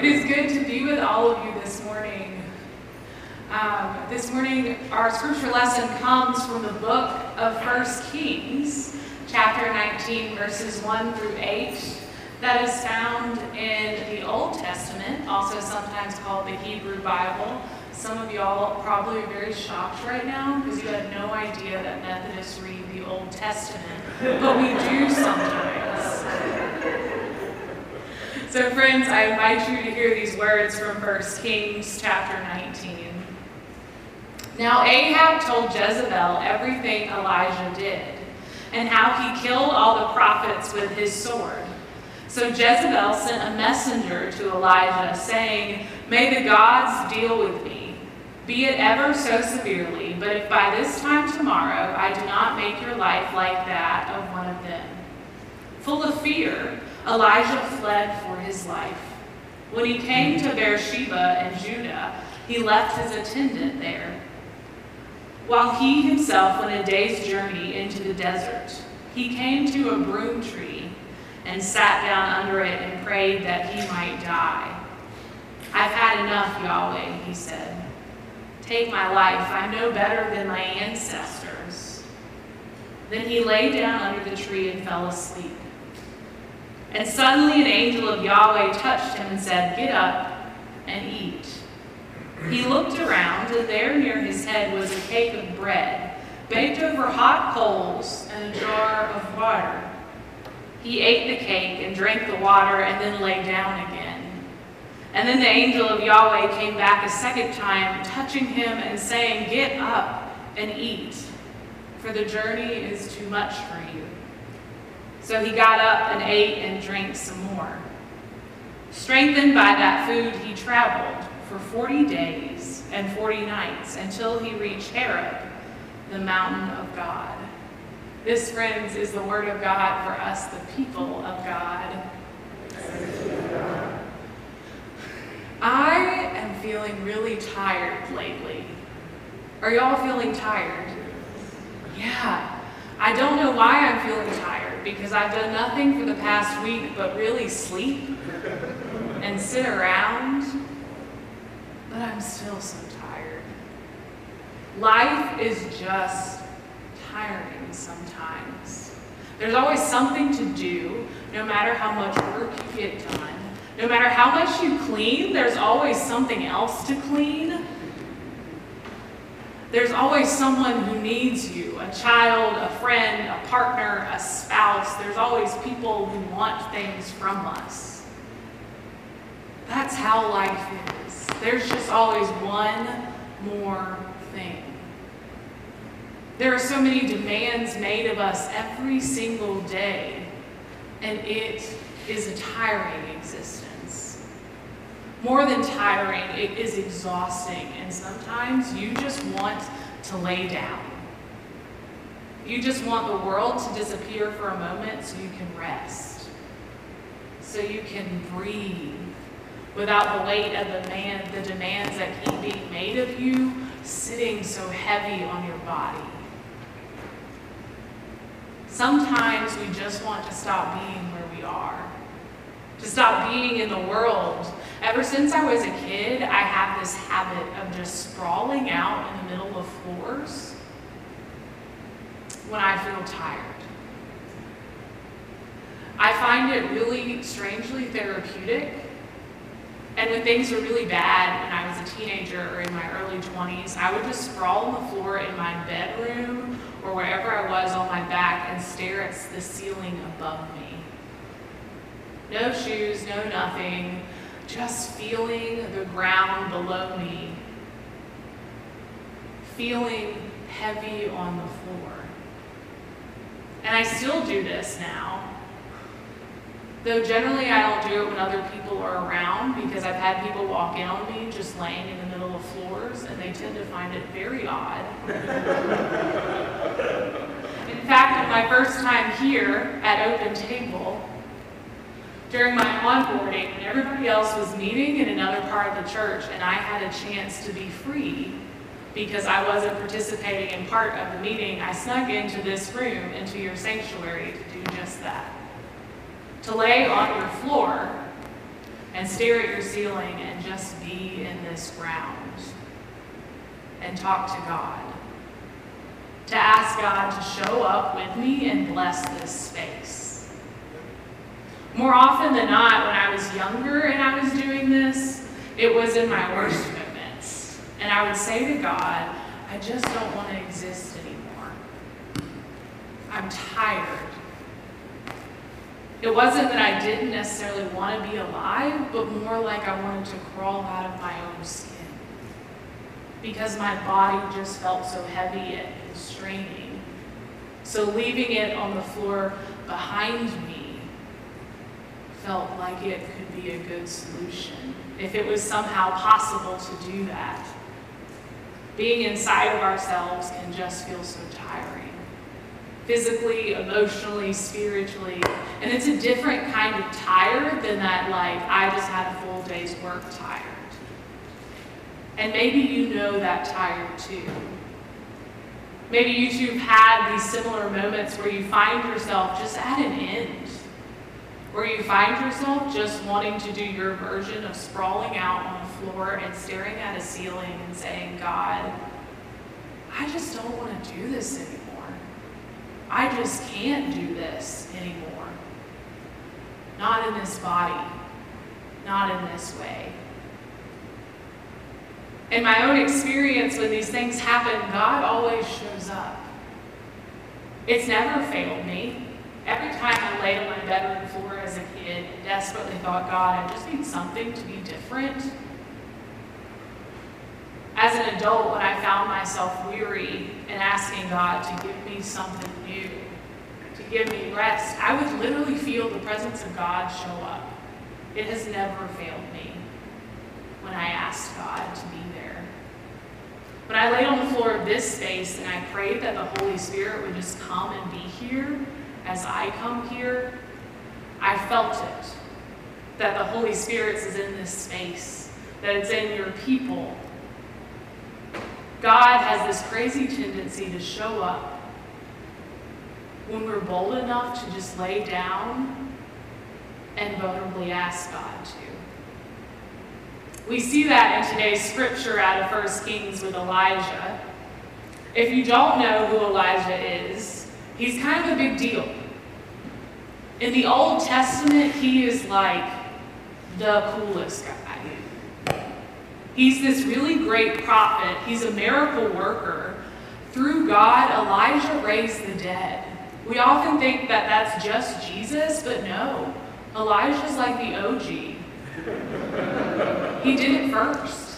It is good to be with all of you this morning. Um, this morning, our scripture lesson comes from the book of First Kings, chapter 19, verses 1 through 8. That is found in the Old Testament, also sometimes called the Hebrew Bible. Some of y'all probably are very shocked right now because you had no idea that Methodists read the Old Testament, but we do sometimes. So, friends, I invite you to hear these words from 1 Kings chapter 19. Now, Ahab told Jezebel everything Elijah did, and how he killed all the prophets with his sword. So Jezebel sent a messenger to Elijah, saying, May the gods deal with me, be it ever so severely, but if by this time tomorrow I do not make your life like that of one of them. Full of fear, Elijah fled for his life. When he came to Beersheba and Judah, he left his attendant there. While he himself went a day's journey into the desert, he came to a broom tree and sat down under it and prayed that he might die. I've had enough, Yahweh, he said. Take my life. I'm no better than my ancestors. Then he lay down under the tree and fell asleep. And suddenly an angel of Yahweh touched him and said, Get up and eat. He looked around, and there near his head was a cake of bread, baked over hot coals, and a jar of water. He ate the cake and drank the water, and then lay down again. And then the angel of Yahweh came back a second time, touching him and saying, Get up and eat, for the journey is too much for you. So he got up and ate and drank some more. Strengthened by that food, he traveled for 40 days and 40 nights until he reached Horeb, the mountain of God. This, friends, is the word of God for us, the people of God. I am feeling really tired lately. Are y'all feeling tired? Yeah. I don't know why I'm feeling tired because I've done nothing for the past week but really sleep and sit around, but I'm still so tired. Life is just tiring sometimes. There's always something to do, no matter how much work you get done. No matter how much you clean, there's always something else to clean. There's always someone who needs you a child, a friend, a partner, a spouse. There's always people who want things from us. That's how life is. There's just always one more thing. There are so many demands made of us every single day, and it is a tiring existence. More than tiring, it is exhausting, and sometimes you just want to lay down. You just want the world to disappear for a moment so you can rest, so you can breathe without the weight of the, man, the demands that keep being made of you sitting so heavy on your body. Sometimes we just want to stop being where we are, to stop being in the world. Ever since I was a kid, I have this habit of just sprawling out in the middle of floors when I feel tired. I find it really strangely therapeutic. And when things were really bad when I was a teenager or in my early 20s, I would just sprawl on the floor in my bedroom or wherever I was on my back and stare at the ceiling above me. No shoes, no nothing, just feeling the ground below me, feeling heavy on the floor. And I still do this now. Though generally I don't do it when other people are around because I've had people walk in on me just laying in the middle of floors and they tend to find it very odd. in fact, on my first time here at Open Table, during my onboarding, when everybody else was meeting in another part of the church and I had a chance to be free because I wasn't participating in part of the meeting, I snuck into this room, into your sanctuary to do just that to lay on your floor and stare at your ceiling and just be in this ground and talk to God. To ask God to show up with me and bless this space. More often than not, when I was younger and I was doing this, it was in my worst moments. And I would say to God, I just don't want to exist anymore. I'm tired. It wasn't that I didn't necessarily want to be alive, but more like I wanted to crawl out of my own skin. Because my body just felt so heavy and straining. So leaving it on the floor behind me felt like it could be a good solution. If it was somehow possible to do that. Being inside of ourselves can just feel so tiring physically, emotionally, spiritually. And it's a different kind of tired than that, like, I just had a full day's work tired. And maybe you know that tired too. Maybe you two have had these similar moments where you find yourself just at an end, where you find yourself just wanting to do your version of sprawling out on the floor and staring at a ceiling and saying, God, I just don't want to do this anymore. I just can't do this anymore. Not in this body, not in this way. In my own experience, when these things happen, God always shows up. It's never failed me. Every time I laid on my bedroom floor as a kid and desperately thought, God, I just need something to be different. As an adult, when I found myself weary and asking God to give me something new, to give me rest, I would literally feel the presence of God show up. It has never failed me when I asked God to be there. When I laid on the floor of this space and I prayed that the Holy Spirit would just come and be here as I come here, I felt it. That the Holy Spirit is in this space, that it's in your people, God has this crazy tendency to show up when we're bold enough to just lay down and vulnerably ask God to. We see that in today's scripture out of 1 Kings with Elijah. If you don't know who Elijah is, he's kind of a big deal. In the Old Testament, he is like the coolest guy. He's this really great prophet. He's a miracle worker. Through God, Elijah raised the dead. We often think that that's just Jesus, but no. Elijah's like the OG. he did it first.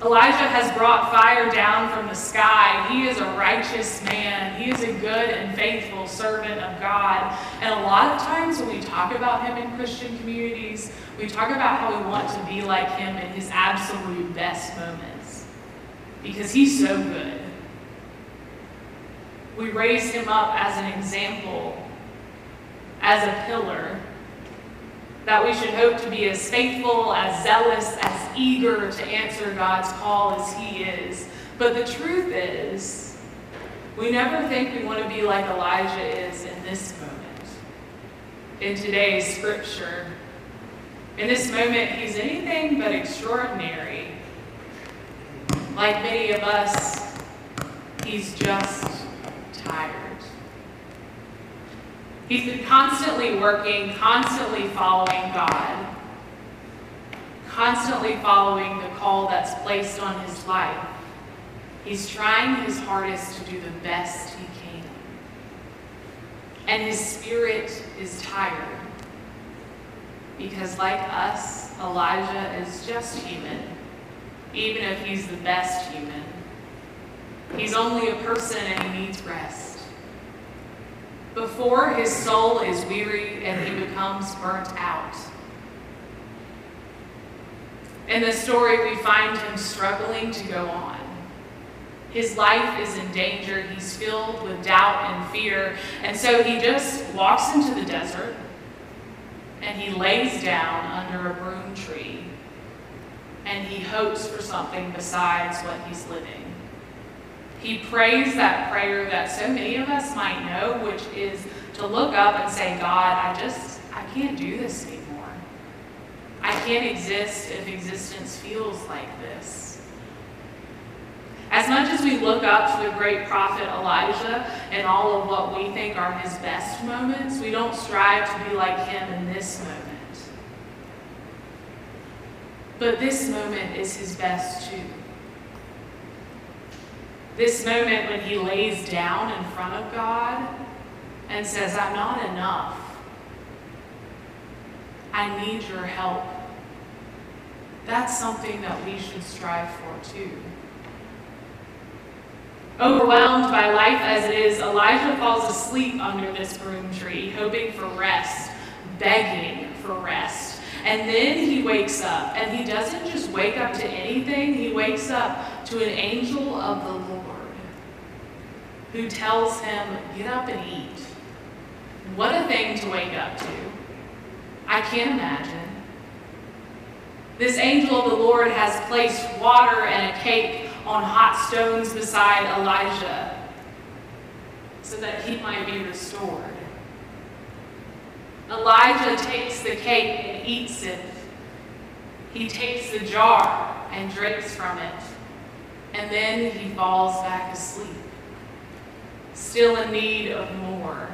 Elijah has brought fire down from the sky. He is a righteous man. He is a good and faithful servant of God. And a lot of times when we talk about him in Christian communities, we talk about how we want to be like him in his absolute best moments because he's so good. We raise him up as an example, as a pillar, that we should hope to be as faithful, as zealous, as eager to answer God's call as he is. But the truth is, we never think we want to be like Elijah is in this moment. In today's scripture, in this moment, he's anything but extraordinary. Like many of us, he's just tired. He's been constantly working, constantly following God, constantly following the call that's placed on his life. He's trying his hardest to do the best he can. And his spirit is tired because like us, Elijah is just human, even if he's the best human. He's only a person and he needs rest. Before his soul is weary and he becomes burnt out. In the story, we find him struggling to go on. His life is in danger. He's filled with doubt and fear. And so he just walks into the desert and he lays down under a broom tree and he hopes for something besides what he's living. He prays that prayer that so many of us might know, which is to look up and say, God, I just, I can't do this anymore. Can't exist if existence feels like this. As much as we look up to the great prophet Elijah and all of what we think are his best moments, we don't strive to be like him in this moment. But this moment is his best too. This moment when he lays down in front of God and says, I'm not enough. I need your help. That's something that we should strive for too. Overwhelmed by life as it is, Elijah falls asleep under this broom tree, hoping for rest, begging for rest. And then he wakes up, and he doesn't just wake up to anything, he wakes up to an angel of the Lord who tells him, Get up and eat. What a thing to wake up to. I can't imagine. This angel of the Lord has placed water and a cake on hot stones beside Elijah so that he might be restored. Elijah takes the cake and eats it. He takes the jar and drinks from it. And then he falls back asleep, still in need of more.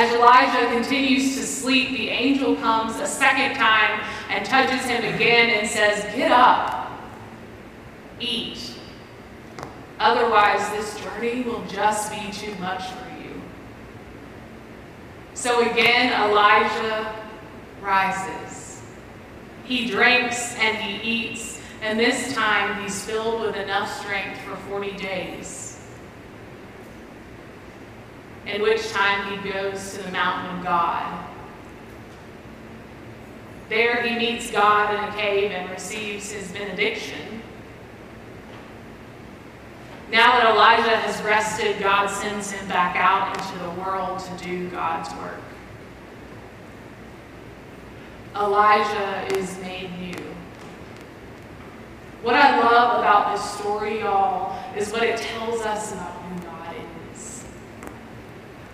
As Elijah continues to sleep, the angel comes a second time and touches him again and says, Get up, eat. Otherwise, this journey will just be too much for you. So again, Elijah rises. He drinks and he eats, and this time he's filled with enough strength for 40 days in which time he goes to the mountain of God. There he meets God in a cave and receives his benediction. Now that Elijah has rested, God sends him back out into the world to do God's work. Elijah is made new. What I love about this story, y'all, is what it tells us about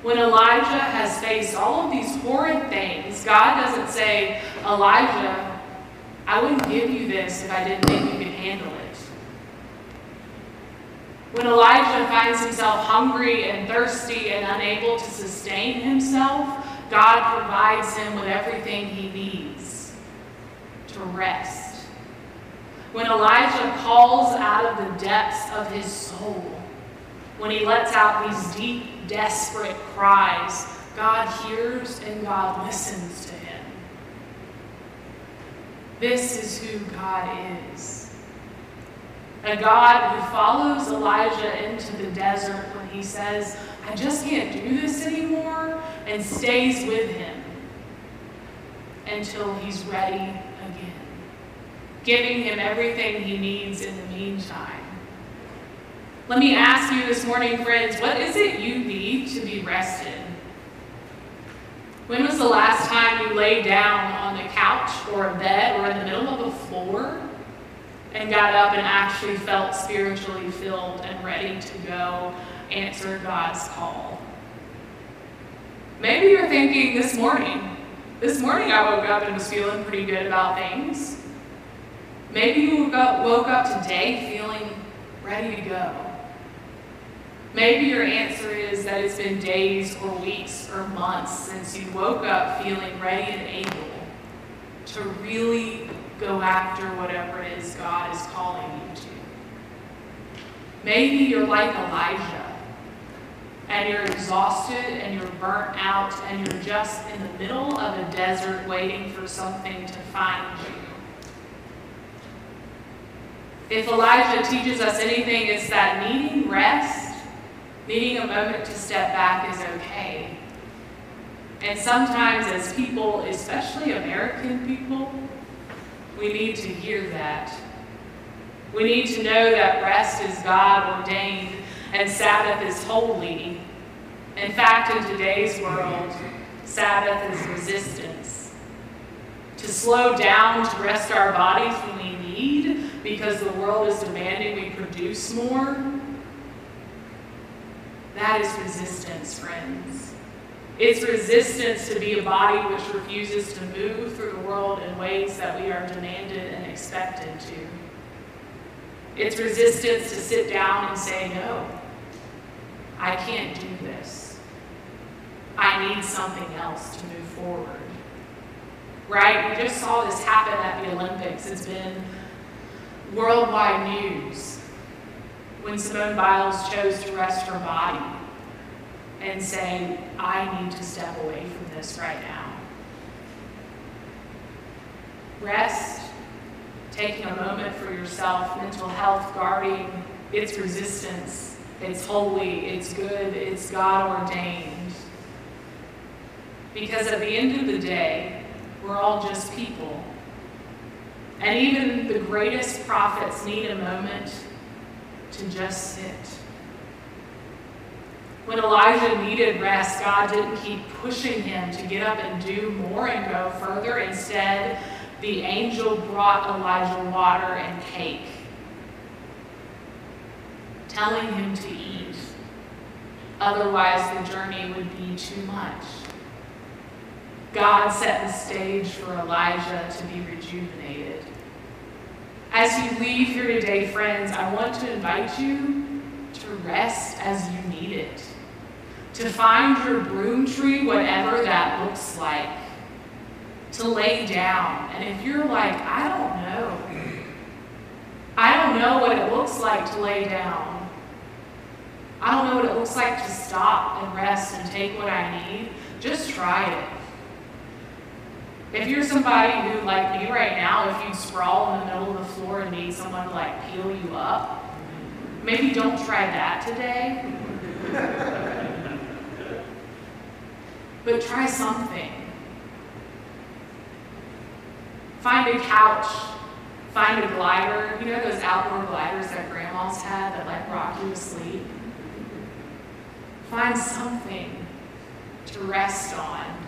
when Elijah has faced all of these horrid things, God doesn't say, Elijah, I wouldn't give you this if I didn't think you could handle it. When Elijah finds himself hungry and thirsty and unable to sustain himself, God provides him with everything he needs to rest. When Elijah calls out of the depths of his soul, when he lets out these deep desperate cries, God hears and God listens to him. This is who God is. A God who follows Elijah into the desert when he says, I just can't do this anymore, and stays with him until he's ready again, giving him everything he needs in the meantime. Let me ask you this morning, friends, what is it you need to be rested? When was the last time you laid down on the couch or a bed or in the middle of a floor and got up and actually felt spiritually filled and ready to go answer God's call? Maybe you're thinking this morning, this morning I woke up and was feeling pretty good about things. Maybe you woke up, woke up today feeling ready to go. Maybe your answer is that it's been days or weeks or months since you woke up feeling ready and able to really go after whatever it is God is calling you to. Maybe you're like Elijah and you're exhausted and you're burnt out and you're just in the middle of a desert waiting for something to find you. If Elijah teaches us anything, it's that needing rest Needing a moment to step back is okay. And sometimes, as people, especially American people, we need to hear that. We need to know that rest is God ordained and Sabbath is holy. In fact, in today's world, Sabbath is resistance. To slow down, to rest our bodies when we need, because the world is demanding we produce more, that is resistance, friends. It's resistance to be a body which refuses to move through the world in ways that we are demanded and expected to. It's resistance to sit down and say, no, I can't do this. I need something else to move forward. Right? We just saw this happen at the Olympics. It's been worldwide news when Simone Biles chose to rest her body and say, I need to step away from this right now. Rest, taking a moment for yourself, mental health, guarding its resistance. It's holy, it's good, it's God ordained. Because at the end of the day, we're all just people. And even the greatest prophets need a moment to just sit. When Elijah needed rest, God didn't keep pushing him to get up and do more and go further. Instead, the angel brought Elijah water and cake, telling him to eat. Otherwise, the journey would be too much. God set the stage for Elijah to be rejuvenated. As you leave here today, friends, I want to invite you to rest as you need it, to find your broom tree, whatever that looks like, to lay down. And if you're like, I don't know, I don't know what it looks like to lay down. I don't know what it looks like to stop and rest and take what I need. Just try it. If you're somebody who, like me right now, if you sprawl in the middle of the floor and need someone to like peel you up, maybe don't try that today. but try something. Find a couch, find a glider. You know those outdoor gliders that grandmas had that like rock you to sleep? Find something to rest on.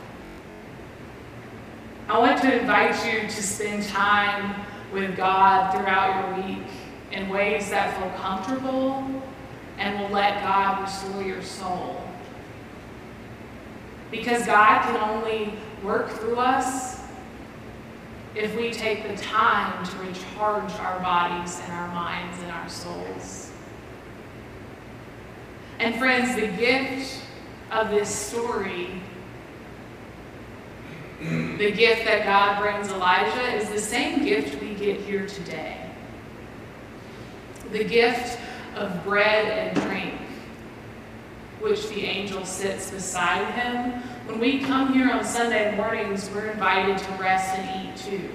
I want to invite you to spend time with God throughout your week in ways that feel comfortable and will let God restore your soul. Because God can only work through us if we take the time to recharge our bodies and our minds and our souls. And friends, the gift of this story the gift that God brings Elijah is the same gift we get here today. The gift of bread and drink, which the angel sits beside him. When we come here on Sunday mornings, we're invited to rest and eat too.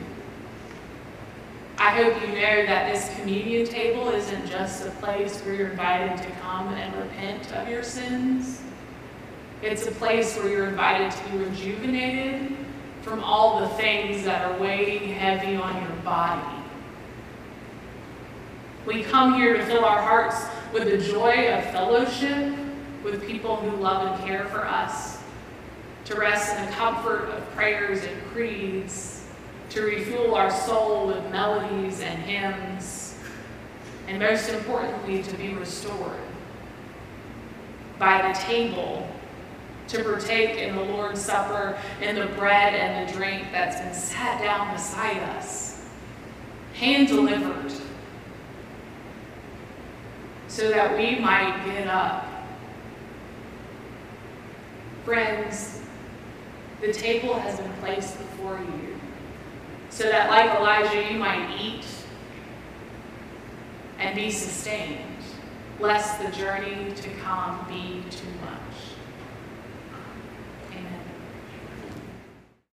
I hope you know that this communion table isn't just a place where you're invited to come and repent of your sins. It's a place where you're invited to be rejuvenated from all the things that are weighing heavy on your body. We come here to fill our hearts with the joy of fellowship with people who love and care for us, to rest in the comfort of prayers and creeds, to refuel our soul with melodies and hymns, and most importantly, to be restored by the table to partake in the Lord's Supper in the bread and the drink that's been sat down beside us, hand delivered, so that we might get up. Friends, the table has been placed before you, so that like Elijah, you might eat and be sustained, lest the journey to come be too much.